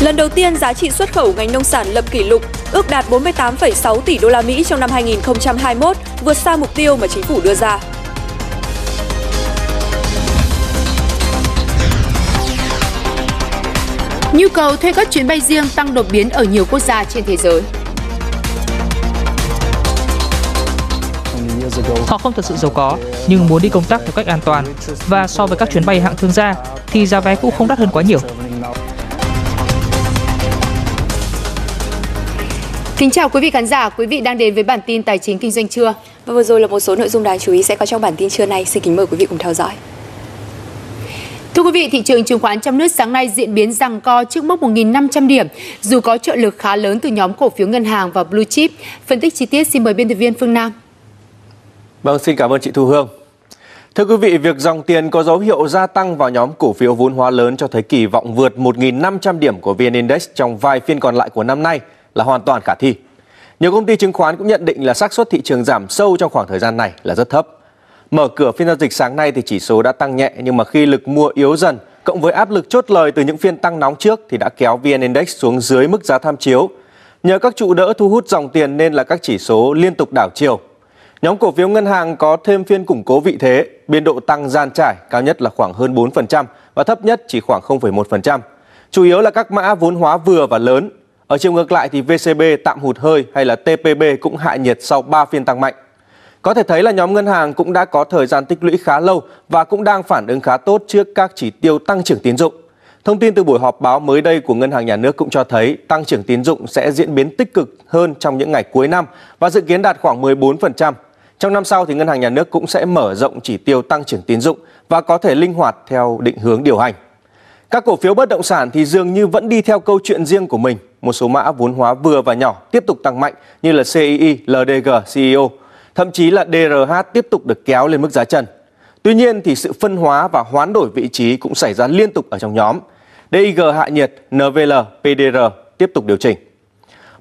Lần đầu tiên giá trị xuất khẩu ngành nông sản lập kỷ lục, ước đạt 48,6 tỷ đô la Mỹ trong năm 2021, vượt xa mục tiêu mà chính phủ đưa ra. Nhu cầu thuê các chuyến bay riêng tăng đột biến ở nhiều quốc gia trên thế giới. Họ không thật sự giàu có, nhưng muốn đi công tác một cách an toàn. Và so với các chuyến bay hạng thương gia, thì giá vé cũng không đắt hơn quá nhiều. Kính chào quý vị khán giả, quý vị đang đến với bản tin tài chính kinh doanh trưa. Và vừa rồi là một số nội dung đáng chú ý sẽ có trong bản tin trưa nay. Xin kính mời quý vị cùng theo dõi. Thưa quý vị, thị trường chứng khoán trong nước sáng nay diễn biến rằng co trước mốc 1.500 điểm, dù có trợ lực khá lớn từ nhóm cổ phiếu ngân hàng và blue chip. Phân tích chi tiết xin mời biên tập viên Phương Nam. Vâng, xin cảm ơn chị Thu Hương. Thưa quý vị, việc dòng tiền có dấu hiệu gia tăng vào nhóm cổ phiếu vốn hóa lớn cho thấy kỳ vọng vượt 1.500 điểm của VN Index trong vài phiên còn lại của năm nay là hoàn toàn khả thi. Nhiều công ty chứng khoán cũng nhận định là xác suất thị trường giảm sâu trong khoảng thời gian này là rất thấp. Mở cửa phiên giao dịch sáng nay thì chỉ số đã tăng nhẹ nhưng mà khi lực mua yếu dần cộng với áp lực chốt lời từ những phiên tăng nóng trước thì đã kéo VN Index xuống dưới mức giá tham chiếu. Nhờ các trụ đỡ thu hút dòng tiền nên là các chỉ số liên tục đảo chiều. Nhóm cổ phiếu ngân hàng có thêm phiên củng cố vị thế, biên độ tăng gian trải, cao nhất là khoảng hơn 4% và thấp nhất chỉ khoảng 0,1%. Chủ yếu là các mã vốn hóa vừa và lớn. Ở chiều ngược lại thì VCB tạm hụt hơi hay là TPB cũng hạ nhiệt sau 3 phiên tăng mạnh. Có thể thấy là nhóm ngân hàng cũng đã có thời gian tích lũy khá lâu và cũng đang phản ứng khá tốt trước các chỉ tiêu tăng trưởng tín dụng. Thông tin từ buổi họp báo mới đây của Ngân hàng Nhà nước cũng cho thấy tăng trưởng tín dụng sẽ diễn biến tích cực hơn trong những ngày cuối năm và dự kiến đạt khoảng 14%. Trong năm sau thì Ngân hàng Nhà nước cũng sẽ mở rộng chỉ tiêu tăng trưởng tín dụng và có thể linh hoạt theo định hướng điều hành. Các cổ phiếu bất động sản thì dường như vẫn đi theo câu chuyện riêng của mình. Một số mã vốn hóa vừa và nhỏ tiếp tục tăng mạnh như là CII, LDG, CEO. Thậm chí là DRH tiếp tục được kéo lên mức giá trần. Tuy nhiên thì sự phân hóa và hoán đổi vị trí cũng xảy ra liên tục ở trong nhóm. DIG hạ nhiệt, NVL, PDR tiếp tục điều chỉnh.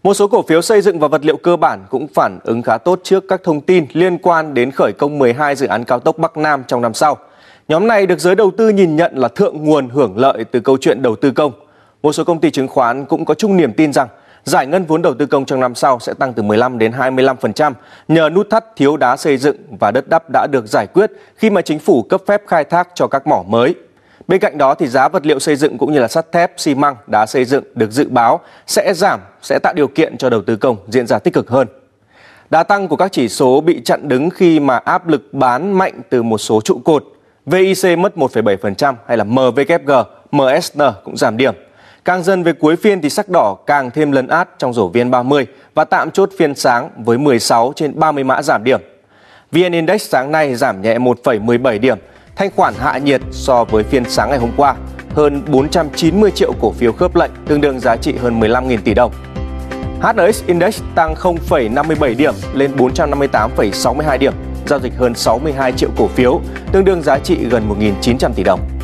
Một số cổ phiếu xây dựng và vật liệu cơ bản cũng phản ứng khá tốt trước các thông tin liên quan đến khởi công 12 dự án cao tốc Bắc Nam trong năm sau. Nhóm này được giới đầu tư nhìn nhận là thượng nguồn hưởng lợi từ câu chuyện đầu tư công. Một số công ty chứng khoán cũng có chung niềm tin rằng giải ngân vốn đầu tư công trong năm sau sẽ tăng từ 15 đến 25% nhờ nút thắt thiếu đá xây dựng và đất đắp đã được giải quyết khi mà chính phủ cấp phép khai thác cho các mỏ mới. Bên cạnh đó thì giá vật liệu xây dựng cũng như là sắt thép, xi măng, đá xây dựng được dự báo sẽ giảm, sẽ tạo điều kiện cho đầu tư công diễn ra tích cực hơn. Đá tăng của các chỉ số bị chặn đứng khi mà áp lực bán mạnh từ một số trụ cột. VIC mất 1,7% hay là MVKG, MSN cũng giảm điểm. Càng dần về cuối phiên thì sắc đỏ càng thêm lấn át trong rổ VN30 và tạm chốt phiên sáng với 16 trên 30 mã giảm điểm. VN Index sáng nay giảm nhẹ 1,17 điểm, thanh khoản hạ nhiệt so với phiên sáng ngày hôm qua, hơn 490 triệu cổ phiếu khớp lệnh, tương đương giá trị hơn 15.000 tỷ đồng. HNX Index tăng 0,57 điểm lên 458,62 điểm, giao dịch hơn 62 triệu cổ phiếu, tương đương giá trị gần 1.900 tỷ đồng.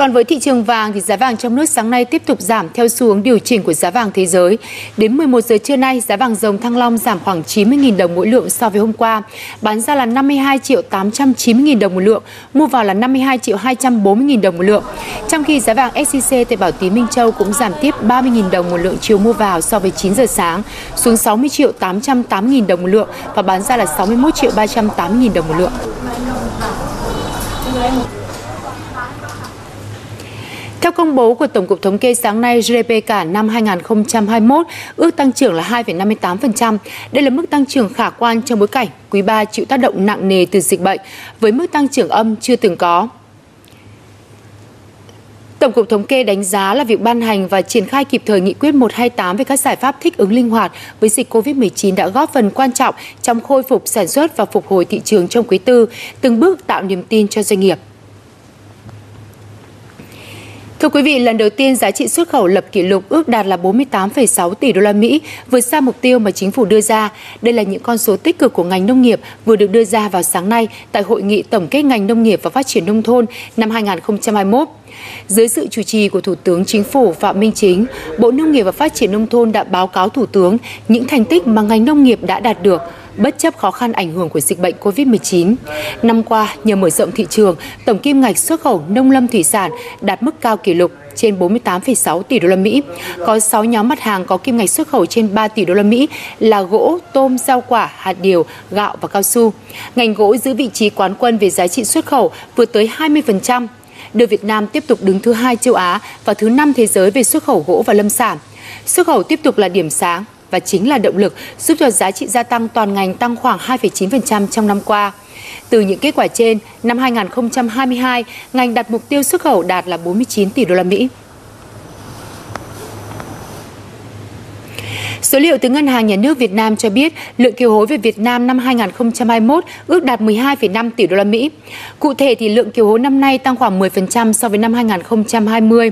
Còn với thị trường vàng thì giá vàng trong nước sáng nay tiếp tục giảm theo xu hướng điều chỉnh của giá vàng thế giới. Đến 11 giờ trưa nay, giá vàng dòng Thăng Long giảm khoảng 90.000 đồng mỗi lượng so với hôm qua, bán ra là 52 triệu 890.000 đồng một lượng, mua vào là 52 triệu 240.000 đồng một lượng. Trong khi giá vàng SJC tại Bảo Tín Minh Châu cũng giảm tiếp 30.000 đồng một lượng chiều mua vào so với 9 giờ sáng, xuống 60 triệu 808.000 đồng một lượng và bán ra là 61 triệu 308.000 đồng một lượng. Theo công bố của Tổng cục Thống kê sáng nay, GDP cả năm 2021 ước tăng trưởng là 2,58%. Đây là mức tăng trưởng khả quan trong bối cảnh quý 3 chịu tác động nặng nề từ dịch bệnh, với mức tăng trưởng âm chưa từng có. Tổng cục Thống kê đánh giá là việc ban hành và triển khai kịp thời nghị quyết 128 về các giải pháp thích ứng linh hoạt với dịch COVID-19 đã góp phần quan trọng trong khôi phục sản xuất và phục hồi thị trường trong quý tư, từng bước tạo niềm tin cho doanh nghiệp. Thưa quý vị, lần đầu tiên giá trị xuất khẩu lập kỷ lục ước đạt là 48,6 tỷ đô la Mỹ, vượt xa mục tiêu mà chính phủ đưa ra. Đây là những con số tích cực của ngành nông nghiệp vừa được đưa ra vào sáng nay tại hội nghị tổng kết ngành nông nghiệp và phát triển nông thôn năm 2021. Dưới sự chủ trì của Thủ tướng Chính phủ Phạm Minh Chính, Bộ Nông nghiệp và Phát triển Nông thôn đã báo cáo Thủ tướng những thành tích mà ngành nông nghiệp đã đạt được, bất chấp khó khăn ảnh hưởng của dịch bệnh COVID-19. Năm qua, nhờ mở rộng thị trường, tổng kim ngạch xuất khẩu nông lâm thủy sản đạt mức cao kỷ lục trên 48,6 tỷ đô la Mỹ. Có 6 nhóm mặt hàng có kim ngạch xuất khẩu trên 3 tỷ đô la Mỹ là gỗ, tôm, rau quả, hạt điều, gạo và cao su. Ngành gỗ giữ vị trí quán quân về giá trị xuất khẩu vượt tới 20%, đưa Việt Nam tiếp tục đứng thứ hai châu Á và thứ năm thế giới về xuất khẩu gỗ và lâm sản. Xuất khẩu tiếp tục là điểm sáng và chính là động lực giúp cho giá trị gia tăng toàn ngành tăng khoảng 2,9% trong năm qua. Từ những kết quả trên, năm 2022, ngành đặt mục tiêu xuất khẩu đạt là 49 tỷ đô la Mỹ. Số liệu từ Ngân hàng Nhà nước Việt Nam cho biết lượng kiều hối về Việt Nam năm 2021 ước đạt 12,5 tỷ đô la Mỹ. Cụ thể thì lượng kiều hối năm nay tăng khoảng 10% so với năm 2020.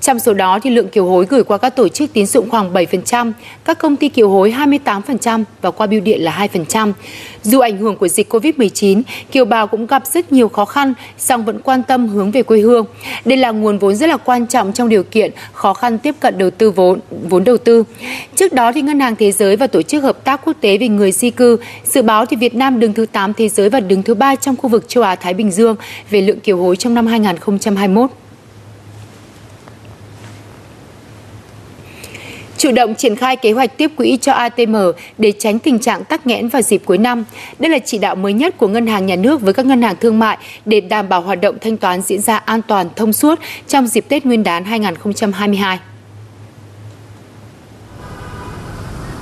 Trong số đó thì lượng kiều hối gửi qua các tổ chức tín dụng khoảng 7%, các công ty kiều hối 28% và qua bưu điện là 2%. Dù ảnh hưởng của dịch Covid-19, kiều bào cũng gặp rất nhiều khó khăn, song vẫn quan tâm hướng về quê hương. Đây là nguồn vốn rất là quan trọng trong điều kiện khó khăn tiếp cận đầu tư vốn vốn đầu tư. Trước đó thì Ngân hàng Thế giới và Tổ chức Hợp tác Quốc tế về người di cư dự báo thì Việt Nam đứng thứ 8 thế giới và đứng thứ 3 trong khu vực châu Á Thái Bình Dương về lượng kiều hối trong năm 2021. Chủ động triển khai kế hoạch tiếp quỹ cho ATM để tránh tình trạng tắc nghẽn vào dịp cuối năm. Đây là chỉ đạo mới nhất của Ngân hàng Nhà nước với các ngân hàng thương mại để đảm bảo hoạt động thanh toán diễn ra an toàn, thông suốt trong dịp Tết Nguyên đán 2022.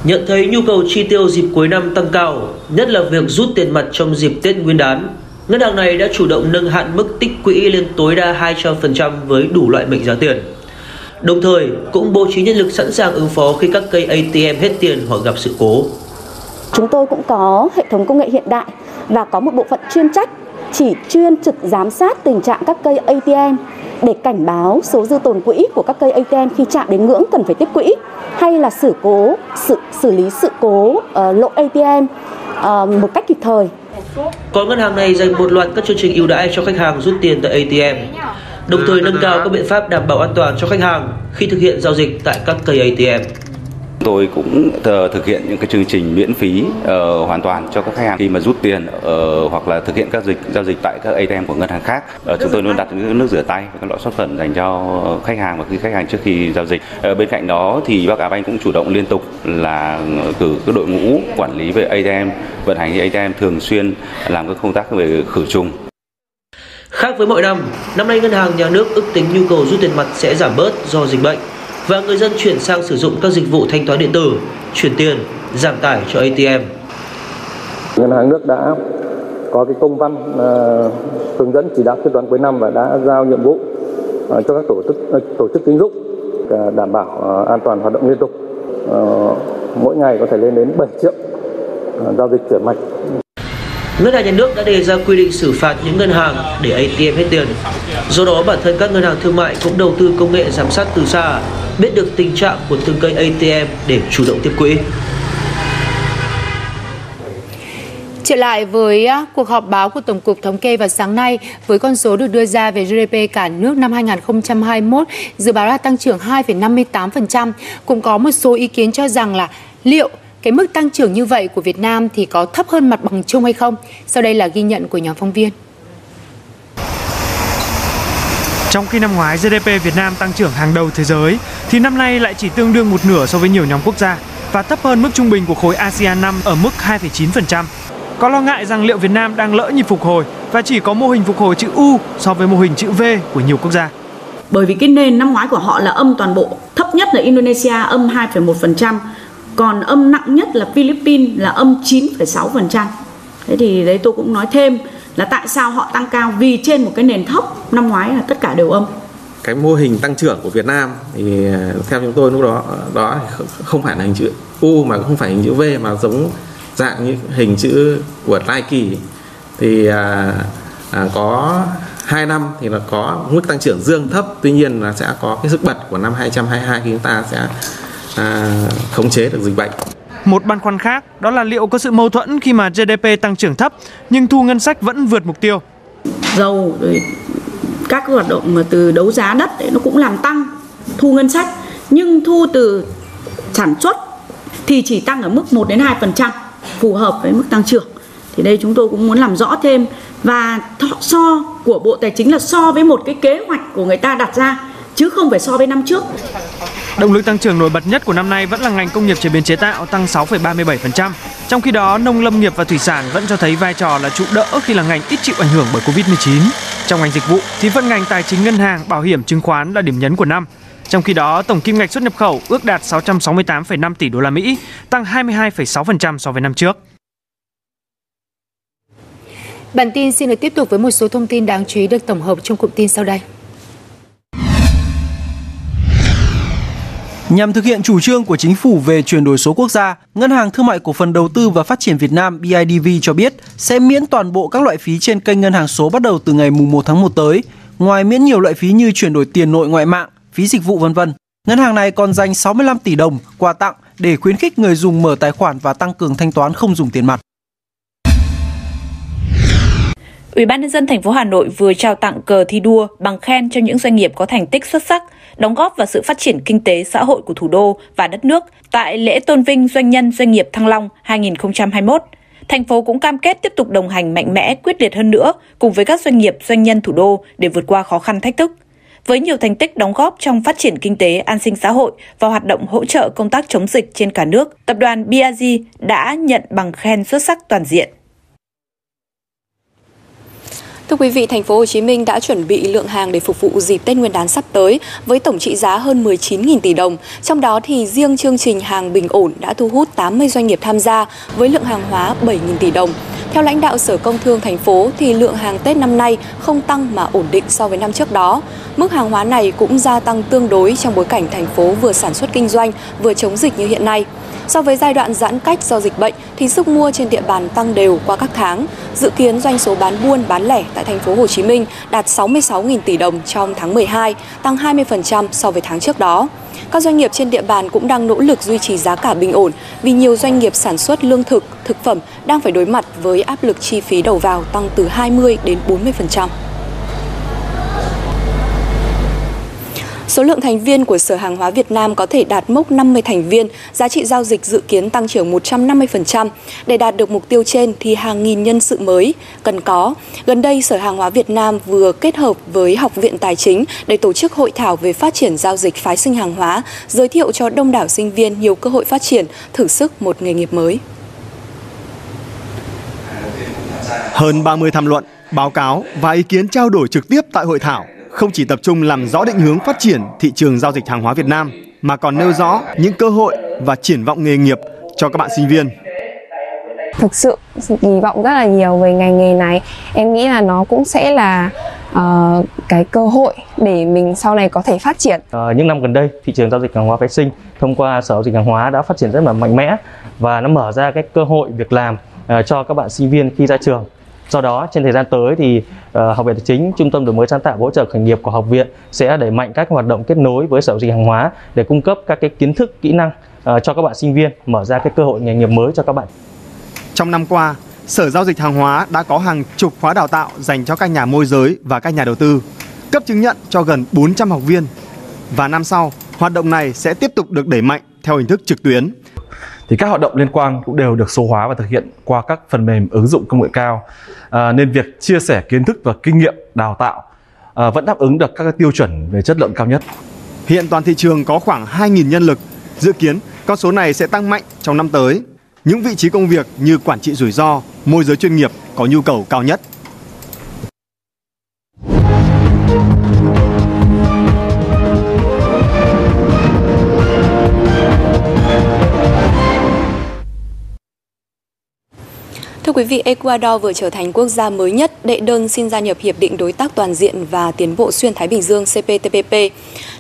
Nhận thấy nhu cầu chi tiêu dịp cuối năm tăng cao, nhất là việc rút tiền mặt trong dịp Tết Nguyên đán, ngân hàng này đã chủ động nâng hạn mức tích quỹ lên tối đa 200% với đủ loại mệnh giá tiền. Đồng thời cũng bố trí nhân lực sẵn sàng ứng phó khi các cây ATM hết tiền hoặc gặp sự cố. Chúng tôi cũng có hệ thống công nghệ hiện đại và có một bộ phận chuyên trách chỉ chuyên trực giám sát tình trạng các cây ATM để cảnh báo số dư tồn quỹ của các cây ATM khi chạm đến ngưỡng cần phải tiếp quỹ hay là xử cố sự xử lý sự cố uh, lỗi ATM uh, một cách kịp thời. Còn ngân hàng này dành một loạt các chương trình ưu đãi cho khách hàng rút tiền tại ATM đồng thời nâng cao các biện pháp đảm bảo an toàn cho khách hàng khi thực hiện giao dịch tại các cây ATM tôi cũng thực hiện những cái chương trình miễn phí uh, hoàn toàn cho các khách hàng khi mà rút tiền uh, hoặc là thực hiện các dịch giao dịch tại các ATM của ngân hàng khác. Uh, chúng tôi luôn đặt những nước rửa tay và các loại xuất phẩm dành cho khách hàng và khi khách hàng trước khi giao dịch. Uh, bên cạnh đó thì Bắc Á Banh cũng chủ động liên tục là cử các đội ngũ quản lý về ATM, vận hành ATM thường xuyên làm các công tác về khử trùng Khác với mọi năm, năm nay ngân hàng nhà nước ước tính nhu cầu rút tiền mặt sẽ giảm bớt do dịch bệnh và người dân chuyển sang sử dụng các dịch vụ thanh toán điện tử, chuyển tiền, giảm tải cho ATM. Ngân hàng nước đã có cái công văn uh, hướng dẫn chỉ đạo quyết toán cuối năm và đã giao nhiệm vụ uh, cho các tổ chức uh, tổ chức tín dụng uh, đảm bảo uh, an toàn hoạt động liên tục. Uh, mỗi ngày có thể lên đến 7 triệu uh, giao dịch chuyển mạch Ngân hàng nhà nước đã đề ra quy định xử phạt những ngân hàng để ATM hết tiền. Do đó bản thân các ngân hàng thương mại cũng đầu tư công nghệ giám sát từ xa, biết được tình trạng của từng cây ATM để chủ động tiếp quỹ. Trở lại với à, cuộc họp báo của Tổng cục Thống kê vào sáng nay với con số được đưa ra về GDP cả nước năm 2021 dự báo là tăng trưởng 2,58%. Cũng có một số ý kiến cho rằng là liệu cái mức tăng trưởng như vậy của Việt Nam thì có thấp hơn mặt bằng chung hay không? Sau đây là ghi nhận của nhóm phóng viên. Trong khi năm ngoái GDP Việt Nam tăng trưởng hàng đầu thế giới, thì năm nay lại chỉ tương đương một nửa so với nhiều nhóm quốc gia và thấp hơn mức trung bình của khối ASEAN 5 ở mức 2,9%. Có lo ngại rằng liệu Việt Nam đang lỡ nhịp phục hồi và chỉ có mô hình phục hồi chữ U so với mô hình chữ V của nhiều quốc gia. Bởi vì cái nền năm ngoái của họ là âm toàn bộ, thấp nhất là Indonesia âm 2,1%, còn âm nặng nhất là Philippines là âm 9,6%. Thế thì đấy tôi cũng nói thêm là tại sao họ tăng cao vì trên một cái nền thấp năm ngoái là tất cả đều âm. Cái mô hình tăng trưởng của Việt Nam thì à, theo chúng tôi lúc đó đó không phải là hình chữ U mà không phải hình chữ V mà giống dạng như hình chữ của Nike thì à, à, có 2 năm thì là có mức tăng trưởng dương thấp tuy nhiên là sẽ có cái sức bật của năm 2022 khi chúng ta sẽ à, khống chế được dịch bệnh. Một băn khoăn khác đó là liệu có sự mâu thuẫn khi mà GDP tăng trưởng thấp nhưng thu ngân sách vẫn vượt mục tiêu. Dầu rồi các hoạt động mà từ đấu giá đất ấy, nó cũng làm tăng thu ngân sách nhưng thu từ sản xuất thì chỉ tăng ở mức 1 đến 2%. phù hợp với mức tăng trưởng thì đây chúng tôi cũng muốn làm rõ thêm và so của Bộ Tài chính là so với một cái kế hoạch của người ta đặt ra chứ không phải so với năm trước. Động lực tăng trưởng nổi bật nhất của năm nay vẫn là ngành công nghiệp chế biến chế tạo tăng 6,37%. Trong khi đó, nông lâm nghiệp và thủy sản vẫn cho thấy vai trò là trụ đỡ khi là ngành ít chịu ảnh hưởng bởi Covid-19. Trong ngành dịch vụ thì phân ngành tài chính ngân hàng, bảo hiểm, chứng khoán là điểm nhấn của năm. Trong khi đó, tổng kim ngạch xuất nhập khẩu ước đạt 668,5 tỷ đô la Mỹ, tăng 22,6% so với năm trước. Bản tin xin được tiếp tục với một số thông tin đáng chú ý được tổng hợp trong cụm tin sau đây. Nhằm thực hiện chủ trương của chính phủ về chuyển đổi số quốc gia, Ngân hàng Thương mại Cổ phần Đầu tư và Phát triển Việt Nam BIDV cho biết sẽ miễn toàn bộ các loại phí trên kênh ngân hàng số bắt đầu từ ngày 1 tháng 1 tới. Ngoài miễn nhiều loại phí như chuyển đổi tiền nội ngoại mạng, phí dịch vụ vân vân, ngân hàng này còn dành 65 tỷ đồng quà tặng để khuyến khích người dùng mở tài khoản và tăng cường thanh toán không dùng tiền mặt. Ủy ban nhân dân thành phố Hà Nội vừa trao tặng cờ thi đua bằng khen cho những doanh nghiệp có thành tích xuất sắc, đóng góp vào sự phát triển kinh tế xã hội của thủ đô và đất nước tại lễ tôn vinh doanh nhân doanh nghiệp Thăng Long 2021. Thành phố cũng cam kết tiếp tục đồng hành mạnh mẽ, quyết liệt hơn nữa cùng với các doanh nghiệp doanh nhân thủ đô để vượt qua khó khăn thách thức. Với nhiều thành tích đóng góp trong phát triển kinh tế, an sinh xã hội và hoạt động hỗ trợ công tác chống dịch trên cả nước, tập đoàn BRG đã nhận bằng khen xuất sắc toàn diện. Thưa quý vị, thành phố Hồ Chí Minh đã chuẩn bị lượng hàng để phục vụ dịp Tết Nguyên đán sắp tới với tổng trị giá hơn 19.000 tỷ đồng. Trong đó thì riêng chương trình hàng bình ổn đã thu hút 80 doanh nghiệp tham gia với lượng hàng hóa 7.000 tỷ đồng. Theo lãnh đạo Sở Công Thương thành phố thì lượng hàng Tết năm nay không tăng mà ổn định so với năm trước đó. Mức hàng hóa này cũng gia tăng tương đối trong bối cảnh thành phố vừa sản xuất kinh doanh vừa chống dịch như hiện nay. So với giai đoạn giãn cách do dịch bệnh thì sức mua trên địa bàn tăng đều qua các tháng. Dự kiến doanh số bán buôn bán lẻ tại thành phố Hồ Chí Minh đạt 66.000 tỷ đồng trong tháng 12, tăng 20% so với tháng trước đó. Các doanh nghiệp trên địa bàn cũng đang nỗ lực duy trì giá cả bình ổn vì nhiều doanh nghiệp sản xuất lương thực, thực phẩm đang phải đối mặt với áp lực chi phí đầu vào tăng từ 20 đến 40%. Số lượng thành viên của Sở Hàng hóa Việt Nam có thể đạt mốc 50 thành viên, giá trị giao dịch dự kiến tăng trưởng 150%. Để đạt được mục tiêu trên thì hàng nghìn nhân sự mới cần có. Gần đây, Sở Hàng hóa Việt Nam vừa kết hợp với Học viện Tài chính để tổ chức hội thảo về phát triển giao dịch phái sinh hàng hóa, giới thiệu cho đông đảo sinh viên nhiều cơ hội phát triển, thử sức một nghề nghiệp mới. Hơn 30 tham luận, báo cáo và ý kiến trao đổi trực tiếp tại hội thảo không chỉ tập trung làm rõ định hướng phát triển thị trường giao dịch hàng hóa Việt Nam mà còn nêu rõ những cơ hội và triển vọng nghề nghiệp cho các bạn sinh viên. Thực sự kỳ vọng rất là nhiều về ngành nghề này. Em nghĩ là nó cũng sẽ là uh, cái cơ hội để mình sau này có thể phát triển. À, những năm gần đây, thị trường giao dịch hàng hóa phái sinh thông qua sở giao dịch hàng hóa đã phát triển rất là mạnh mẽ và nó mở ra cái cơ hội việc làm uh, cho các bạn sinh viên khi ra trường Do đó trên thời gian tới thì uh, Học viện Tài chính, Trung tâm đổi mới sáng tạo hỗ trợ khởi nghiệp của học viện sẽ đẩy mạnh các hoạt động kết nối với sở giao dịch hàng hóa để cung cấp các cái kiến thức, kỹ năng uh, cho các bạn sinh viên, mở ra cái cơ hội nghề nghiệp mới cho các bạn. Trong năm qua, Sở Giao dịch Hàng hóa đã có hàng chục khóa đào tạo dành cho các nhà môi giới và các nhà đầu tư, cấp chứng nhận cho gần 400 học viên. Và năm sau, hoạt động này sẽ tiếp tục được đẩy mạnh theo hình thức trực tuyến thì các hoạt động liên quan cũng đều được số hóa và thực hiện qua các phần mềm ứng dụng công nghệ cao à, nên việc chia sẻ kiến thức và kinh nghiệm đào tạo à, vẫn đáp ứng được các tiêu chuẩn về chất lượng cao nhất. Hiện toàn thị trường có khoảng 2.000 nhân lực, dự kiến con số này sẽ tăng mạnh trong năm tới. Những vị trí công việc như quản trị rủi ro, môi giới chuyên nghiệp có nhu cầu cao nhất. Thưa quý vị, Ecuador vừa trở thành quốc gia mới nhất đệ đơn xin gia nhập Hiệp định Đối tác Toàn diện và Tiến bộ Xuyên Thái Bình Dương CPTPP.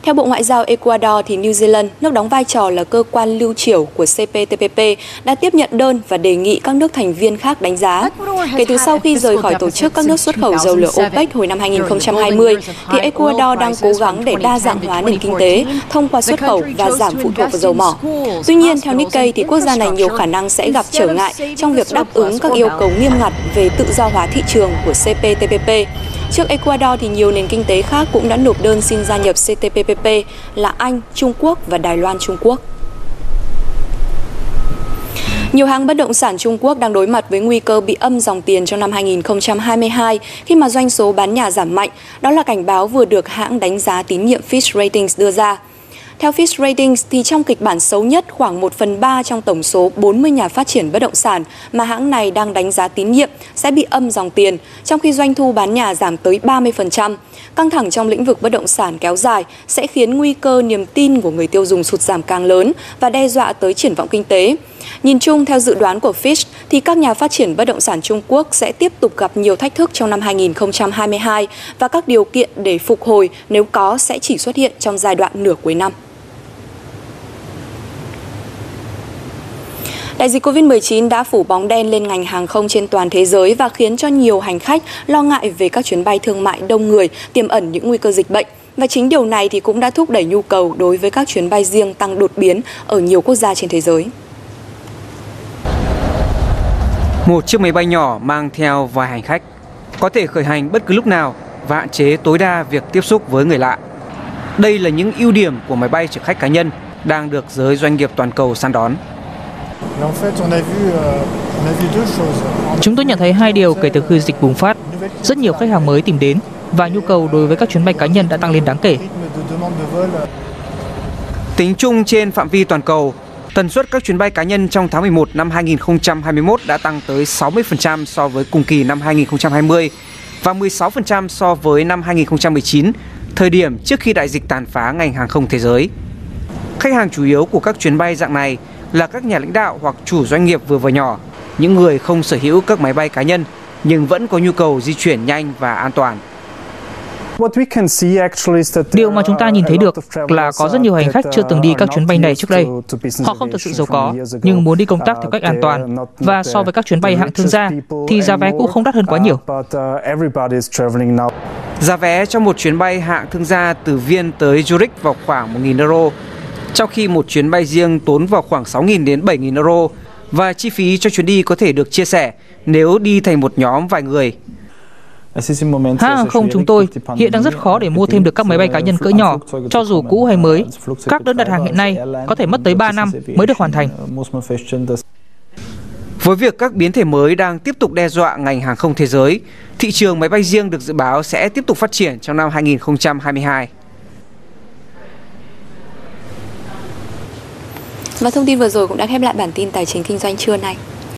Theo Bộ Ngoại giao Ecuador, thì New Zealand, nước đóng vai trò là cơ quan lưu triểu của CPTPP, đã tiếp nhận đơn và đề nghị các nước thành viên khác đánh giá. Kể từ sau khi rời khỏi tổ chức các nước xuất khẩu dầu lửa OPEC hồi năm 2020, thì Ecuador đang cố gắng để đa dạng hóa nền kinh tế thông qua xuất khẩu và giảm phụ thuộc vào dầu mỏ. Tuy nhiên, theo Nikkei, thì quốc gia này nhiều khả năng sẽ gặp trở ngại trong việc đáp ứng các yêu cầu nghiêm ngặt về tự do hóa thị trường của CPTPP. Trước Ecuador thì nhiều nền kinh tế khác cũng đã nộp đơn xin gia nhập CTPPP là Anh, Trung Quốc và Đài Loan Trung Quốc. Nhiều hãng bất động sản Trung Quốc đang đối mặt với nguy cơ bị âm dòng tiền trong năm 2022 khi mà doanh số bán nhà giảm mạnh. Đó là cảnh báo vừa được hãng đánh giá tín nhiệm Fitch Ratings đưa ra. Theo Fitch Ratings, thì trong kịch bản xấu nhất, khoảng 1 phần 3 trong tổng số 40 nhà phát triển bất động sản mà hãng này đang đánh giá tín nhiệm sẽ bị âm dòng tiền, trong khi doanh thu bán nhà giảm tới 30%. Căng thẳng trong lĩnh vực bất động sản kéo dài sẽ khiến nguy cơ niềm tin của người tiêu dùng sụt giảm càng lớn và đe dọa tới triển vọng kinh tế. Nhìn chung, theo dự đoán của Fitch, thì các nhà phát triển bất động sản Trung Quốc sẽ tiếp tục gặp nhiều thách thức trong năm 2022 và các điều kiện để phục hồi nếu có sẽ chỉ xuất hiện trong giai đoạn nửa cuối năm. Đại dịch COVID-19 đã phủ bóng đen lên ngành hàng không trên toàn thế giới và khiến cho nhiều hành khách lo ngại về các chuyến bay thương mại đông người, tiềm ẩn những nguy cơ dịch bệnh. Và chính điều này thì cũng đã thúc đẩy nhu cầu đối với các chuyến bay riêng tăng đột biến ở nhiều quốc gia trên thế giới. Một chiếc máy bay nhỏ mang theo vài hành khách có thể khởi hành bất cứ lúc nào và hạn chế tối đa việc tiếp xúc với người lạ. Đây là những ưu điểm của máy bay chở khách cá nhân đang được giới doanh nghiệp toàn cầu săn đón. Chúng tôi nhận thấy hai điều kể từ khi dịch bùng phát. Rất nhiều khách hàng mới tìm đến và nhu cầu đối với các chuyến bay cá nhân đã tăng lên đáng kể. Tính chung trên phạm vi toàn cầu, tần suất các chuyến bay cá nhân trong tháng 11 năm 2021 đã tăng tới 60% so với cùng kỳ năm 2020 và 16% so với năm 2019, thời điểm trước khi đại dịch tàn phá ngành hàng không thế giới. Khách hàng chủ yếu của các chuyến bay dạng này là các nhà lãnh đạo hoặc chủ doanh nghiệp vừa và nhỏ, những người không sở hữu các máy bay cá nhân nhưng vẫn có nhu cầu di chuyển nhanh và an toàn. Điều mà chúng ta nhìn thấy được là có rất nhiều hành khách chưa từng đi các chuyến bay này trước đây. Họ không thực sự giàu có, nhưng muốn đi công tác theo cách an toàn. Và so với các chuyến bay hạng thương gia, thì giá vé cũng không đắt hơn quá nhiều. Giá vé cho một chuyến bay hạng thương gia từ Viên tới Zurich vào khoảng 1.000 euro, trong khi một chuyến bay riêng tốn vào khoảng 6.000 đến 7.000 euro và chi phí cho chuyến đi có thể được chia sẻ nếu đi thành một nhóm vài người. Hãng hàng không chúng tôi hiện đang rất khó để mua thêm được các máy bay cá nhân cỡ nhỏ, cho dù cũ hay mới. Các đơn đặt hàng hiện nay có thể mất tới 3 năm mới được hoàn thành. Với việc các biến thể mới đang tiếp tục đe dọa ngành hàng không thế giới, thị trường máy bay riêng được dự báo sẽ tiếp tục phát triển trong năm 2022. Và thông tin vừa rồi cũng đã khép lại bản tin tài chính kinh doanh trưa nay.